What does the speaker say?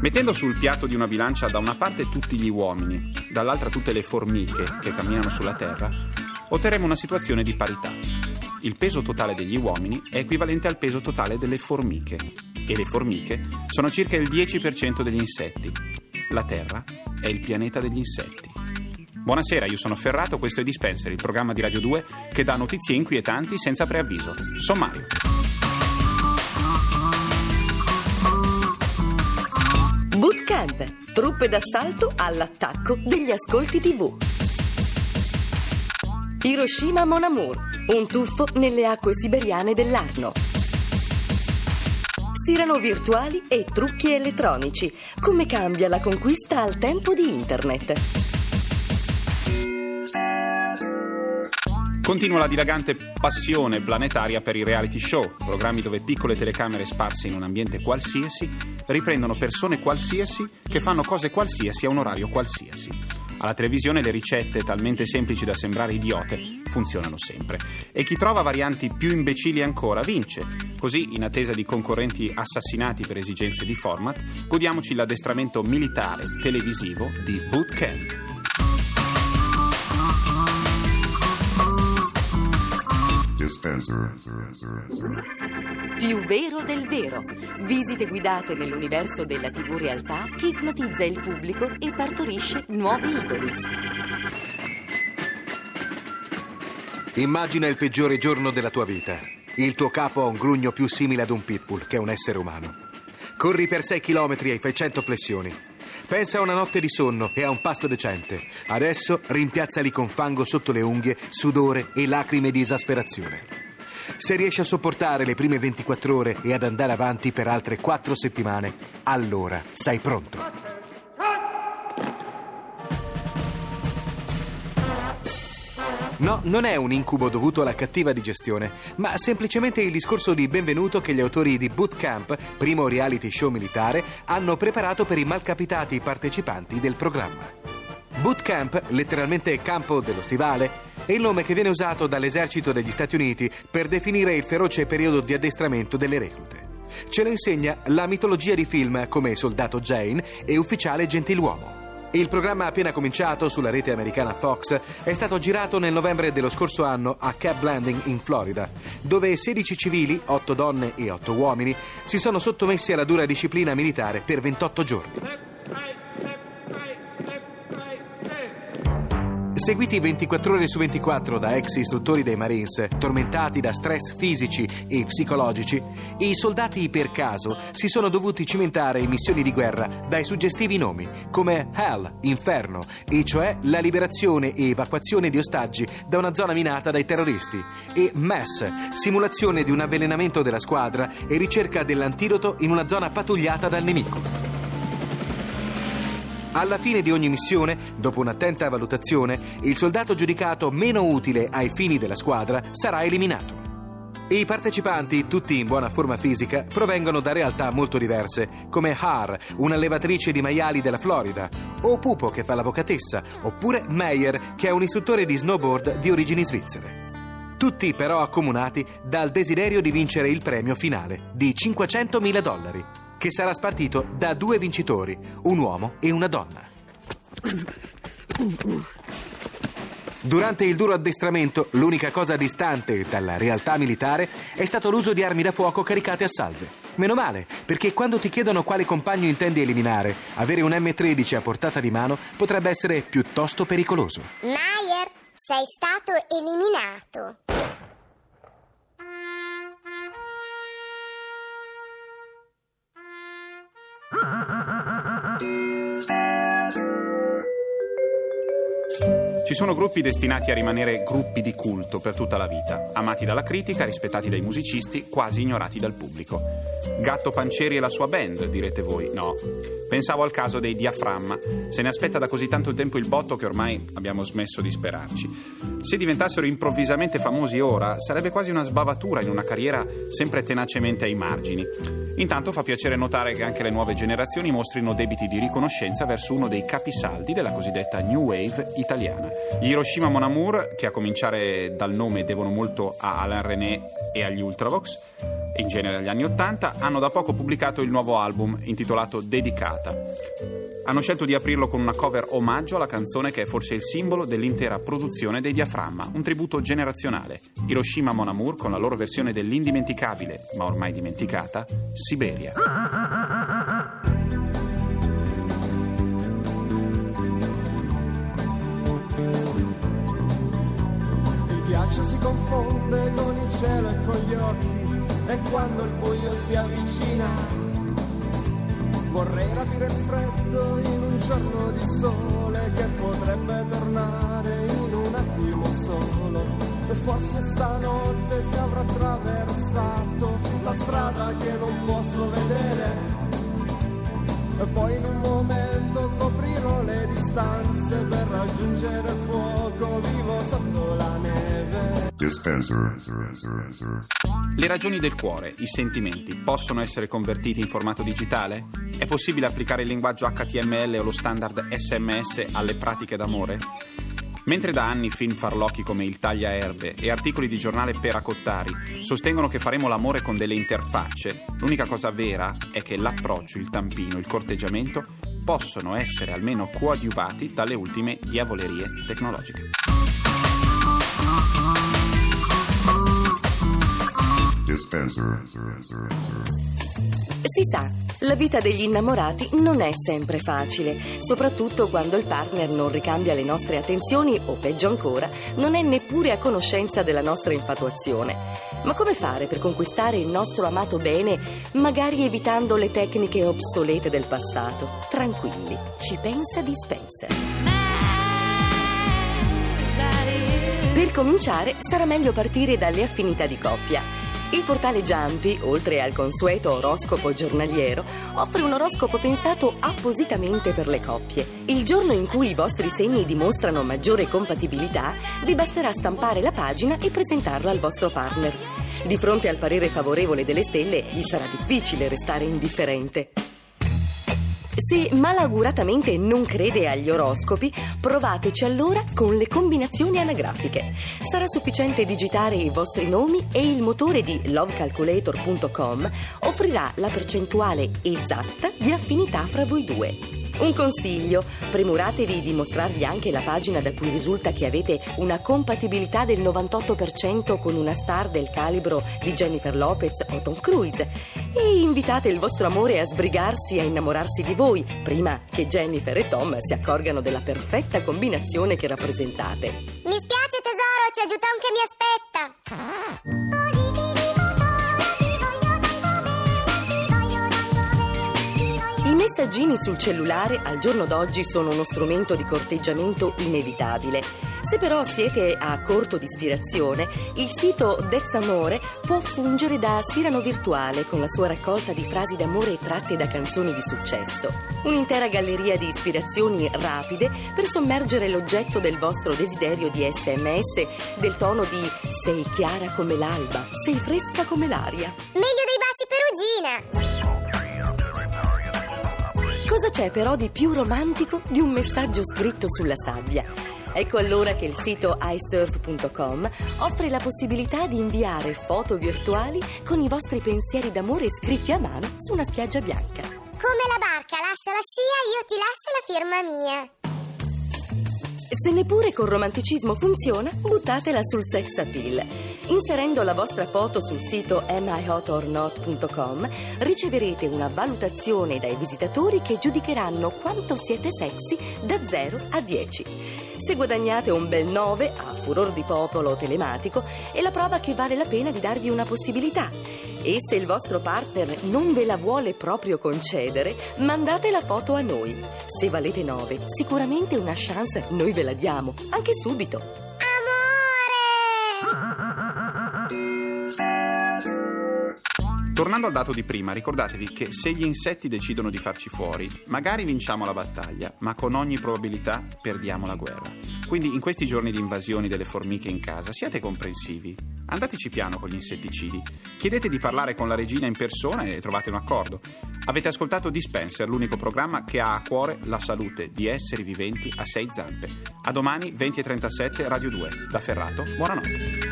Mettendo sul piatto di una bilancia da una parte tutti gli uomini, dall'altra tutte le formiche che camminano sulla Terra, otterremo una situazione di parità. Il peso totale degli uomini è equivalente al peso totale delle formiche e le formiche sono circa il 10% degli insetti. La Terra è il pianeta degli insetti. Buonasera, io sono Ferrato, questo è Dispenser, il programma di Radio 2 che dà notizie inquietanti senza preavviso. Sommario. Bootcamp, truppe d'assalto all'attacco degli ascolti TV. Hiroshima Mon Amour, un tuffo nelle acque siberiane dell'Arno. Sirano virtuali e trucchi elettronici. Come cambia la conquista al tempo di Internet? Continua la dilagante passione planetaria per i reality show, programmi dove piccole telecamere sparse in un ambiente qualsiasi riprendono persone qualsiasi che fanno cose qualsiasi a un orario qualsiasi. Alla televisione le ricette, talmente semplici da sembrare idiote, funzionano sempre. E chi trova varianti più imbecilli ancora vince. Così, in attesa di concorrenti assassinati per esigenze di format, godiamoci l'addestramento militare televisivo di Bootcamp. Dispenser. Più vero del vero. Visite guidate nell'universo della TV realtà che ipnotizza il pubblico e partorisce nuovi idoli. Immagina il peggiore giorno della tua vita. Il tuo capo ha un grugno più simile ad un pitbull che a un essere umano. Corri per 6 km e fai 100 flessioni. Pensa a una notte di sonno e a un pasto decente. Adesso rimpiazzali con fango sotto le unghie, sudore e lacrime di esasperazione. Se riesci a sopportare le prime 24 ore e ad andare avanti per altre 4 settimane, allora sei pronto. No, non è un incubo dovuto alla cattiva digestione, ma semplicemente il discorso di benvenuto che gli autori di Bootcamp, primo reality show militare, hanno preparato per i malcapitati partecipanti del programma. Bootcamp, letteralmente campo dello stivale, è il nome che viene usato dall'esercito degli Stati Uniti per definire il feroce periodo di addestramento delle reclute. Ce lo insegna la mitologia di film come Soldato Jane e Ufficiale Gentiluomo. Il programma appena cominciato sulla rete americana Fox è stato girato nel novembre dello scorso anno a Cap Landing in Florida, dove 16 civili, 8 donne e 8 uomini si sono sottomessi alla dura disciplina militare per 28 giorni. Seguiti 24 ore su 24 da ex istruttori dei Marines, tormentati da stress fisici e psicologici, i soldati per caso si sono dovuti cimentare in missioni di guerra dai suggestivi nomi come Hell, Inferno, e cioè la liberazione e evacuazione di ostaggi da una zona minata dai terroristi, e Mess, simulazione di un avvelenamento della squadra e ricerca dell'antidoto in una zona pattugliata dal nemico. Alla fine di ogni missione, dopo un'attenta valutazione, il soldato giudicato meno utile ai fini della squadra sarà eliminato. I partecipanti, tutti in buona forma fisica, provengono da realtà molto diverse, come Har, un'allevatrice di maiali della Florida, o Pupo che fa l'avvocatessa, oppure Meyer che è un istruttore di snowboard di origini svizzere. Tutti però accomunati dal desiderio di vincere il premio finale di 500.000 dollari che sarà spartito da due vincitori, un uomo e una donna. Durante il duro addestramento, l'unica cosa distante dalla realtà militare è stato l'uso di armi da fuoco caricate a salve. Meno male, perché quando ti chiedono quale compagno intendi eliminare, avere un M13 a portata di mano potrebbe essere piuttosto pericoloso. Mayer, sei stato eliminato. Ci sono gruppi destinati a rimanere gruppi di culto per tutta la vita, amati dalla critica, rispettati dai musicisti, quasi ignorati dal pubblico. Gatto Pancieri e la sua band, direte voi. No. Pensavo al caso dei Diaframma. Se ne aspetta da così tanto tempo il botto che ormai abbiamo smesso di sperarci. Se diventassero improvvisamente famosi ora, sarebbe quasi una sbavatura in una carriera sempre tenacemente ai margini. Intanto fa piacere notare che anche le nuove generazioni mostrino debiti di riconoscenza verso uno dei capisaldi della cosiddetta New Wave italiana. Gli Hiroshima Mon Amour, che a cominciare dal nome devono molto a Alain René e agli Ultravox, in genere agli anni Ottanta, hanno da poco pubblicato il nuovo album intitolato Dedicata. Hanno scelto di aprirlo con una cover omaggio alla canzone che è forse il simbolo dell'intera produzione dei Diaframma, un tributo generazionale. Hiroshima Mon Amour con la loro versione dell'indimenticabile, ma ormai dimenticata, Siberia. Il ghiaccio si confonde con il cielo e con gli occhi e quando il buio si avvicina vorrei rapire il freddo in un giorno di sole che potrebbe tornare in un attimo solo. E forse stanotte si avrà attraversato la strada che non posso vedere. E poi in un momento coprirò le distanze per raggiungere il fuoco vivo Le ragioni del cuore, i sentimenti, possono essere convertiti in formato digitale? È possibile applicare il linguaggio HTML o lo standard SMS alle pratiche d'amore? Mentre da anni film farlocchi come Il tagliaerbe e articoli di giornale per accottari sostengono che faremo l'amore con delle interfacce, l'unica cosa vera è che l'approccio, il tampino, il corteggiamento possono essere almeno coadiuvati dalle ultime diavolerie tecnologiche. Dispenser. Si sa, la vita degli innamorati non è sempre facile, soprattutto quando il partner non ricambia le nostre attenzioni o peggio ancora, non è neppure a conoscenza della nostra infatuazione. Ma come fare per conquistare il nostro amato bene, magari evitando le tecniche obsolete del passato? Tranquilli, ci pensa Dispenser. Per cominciare sarà meglio partire dalle affinità di coppia. Il portale Giampi, oltre al consueto oroscopo giornaliero, offre un oroscopo pensato appositamente per le coppie. Il giorno in cui i vostri segni dimostrano maggiore compatibilità, vi basterà stampare la pagina e presentarla al vostro partner. Di fronte al parere favorevole delle stelle, gli sarà difficile restare indifferente. Se malauguratamente non crede agli oroscopi, provateci allora con le combinazioni anagrafiche. Sarà sufficiente digitare i vostri nomi e il motore di lovecalculator.com offrirà la percentuale esatta di affinità fra voi due. Un consiglio, premuratevi di mostrarvi anche la pagina da cui risulta che avete una compatibilità del 98% con una star del calibro di Jennifer Lopez o Tom Cruise e invitate il vostro amore a sbrigarsi a innamorarsi di voi prima che Jennifer e Tom si accorgano della perfetta combinazione che rappresentate. Mi spiace tesoro, c'è Giuton che mi aspetta. Messaggini sul cellulare al giorno d'oggi sono uno strumento di corteggiamento inevitabile. Se però siete a corto di ispirazione, il sito Dezzamore può fungere da sirano virtuale con la sua raccolta di frasi d'amore tratte da canzoni di successo. Un'intera galleria di ispirazioni rapide per sommergere l'oggetto del vostro desiderio di sms del tono di sei chiara come l'alba, sei fresca come l'aria. Meglio dei baci perugina. Cosa c'è però di più romantico di un messaggio scritto sulla sabbia? Ecco allora che il sito isurf.com offre la possibilità di inviare foto virtuali con i vostri pensieri d'amore scritti a mano su una spiaggia bianca. Come la barca lascia la scia, io ti lascio la firma mia. Se neppure con romanticismo funziona, buttatela sul sex appeal. Inserendo la vostra foto sul sito amihotornot.com riceverete una valutazione dai visitatori che giudicheranno quanto siete sexy da 0 a 10. Se guadagnate un bel 9 a furor di popolo telematico è la prova che vale la pena di darvi una possibilità. E se il vostro partner non ve la vuole proprio concedere, mandate la foto a noi. Se valete 9, sicuramente una chance noi ve la diamo, anche subito. Tornando al dato di prima, ricordatevi che se gli insetti decidono di farci fuori, magari vinciamo la battaglia, ma con ogni probabilità perdiamo la guerra. Quindi in questi giorni di invasioni delle formiche in casa, siate comprensivi. Andateci piano con gli insetticidi. Chiedete di parlare con la regina in persona e trovate un accordo. Avete ascoltato Dispenser, l'unico programma che ha a cuore la salute di esseri viventi a sei zampe. A domani 20.37 Radio 2. Da Ferrato, buonanotte.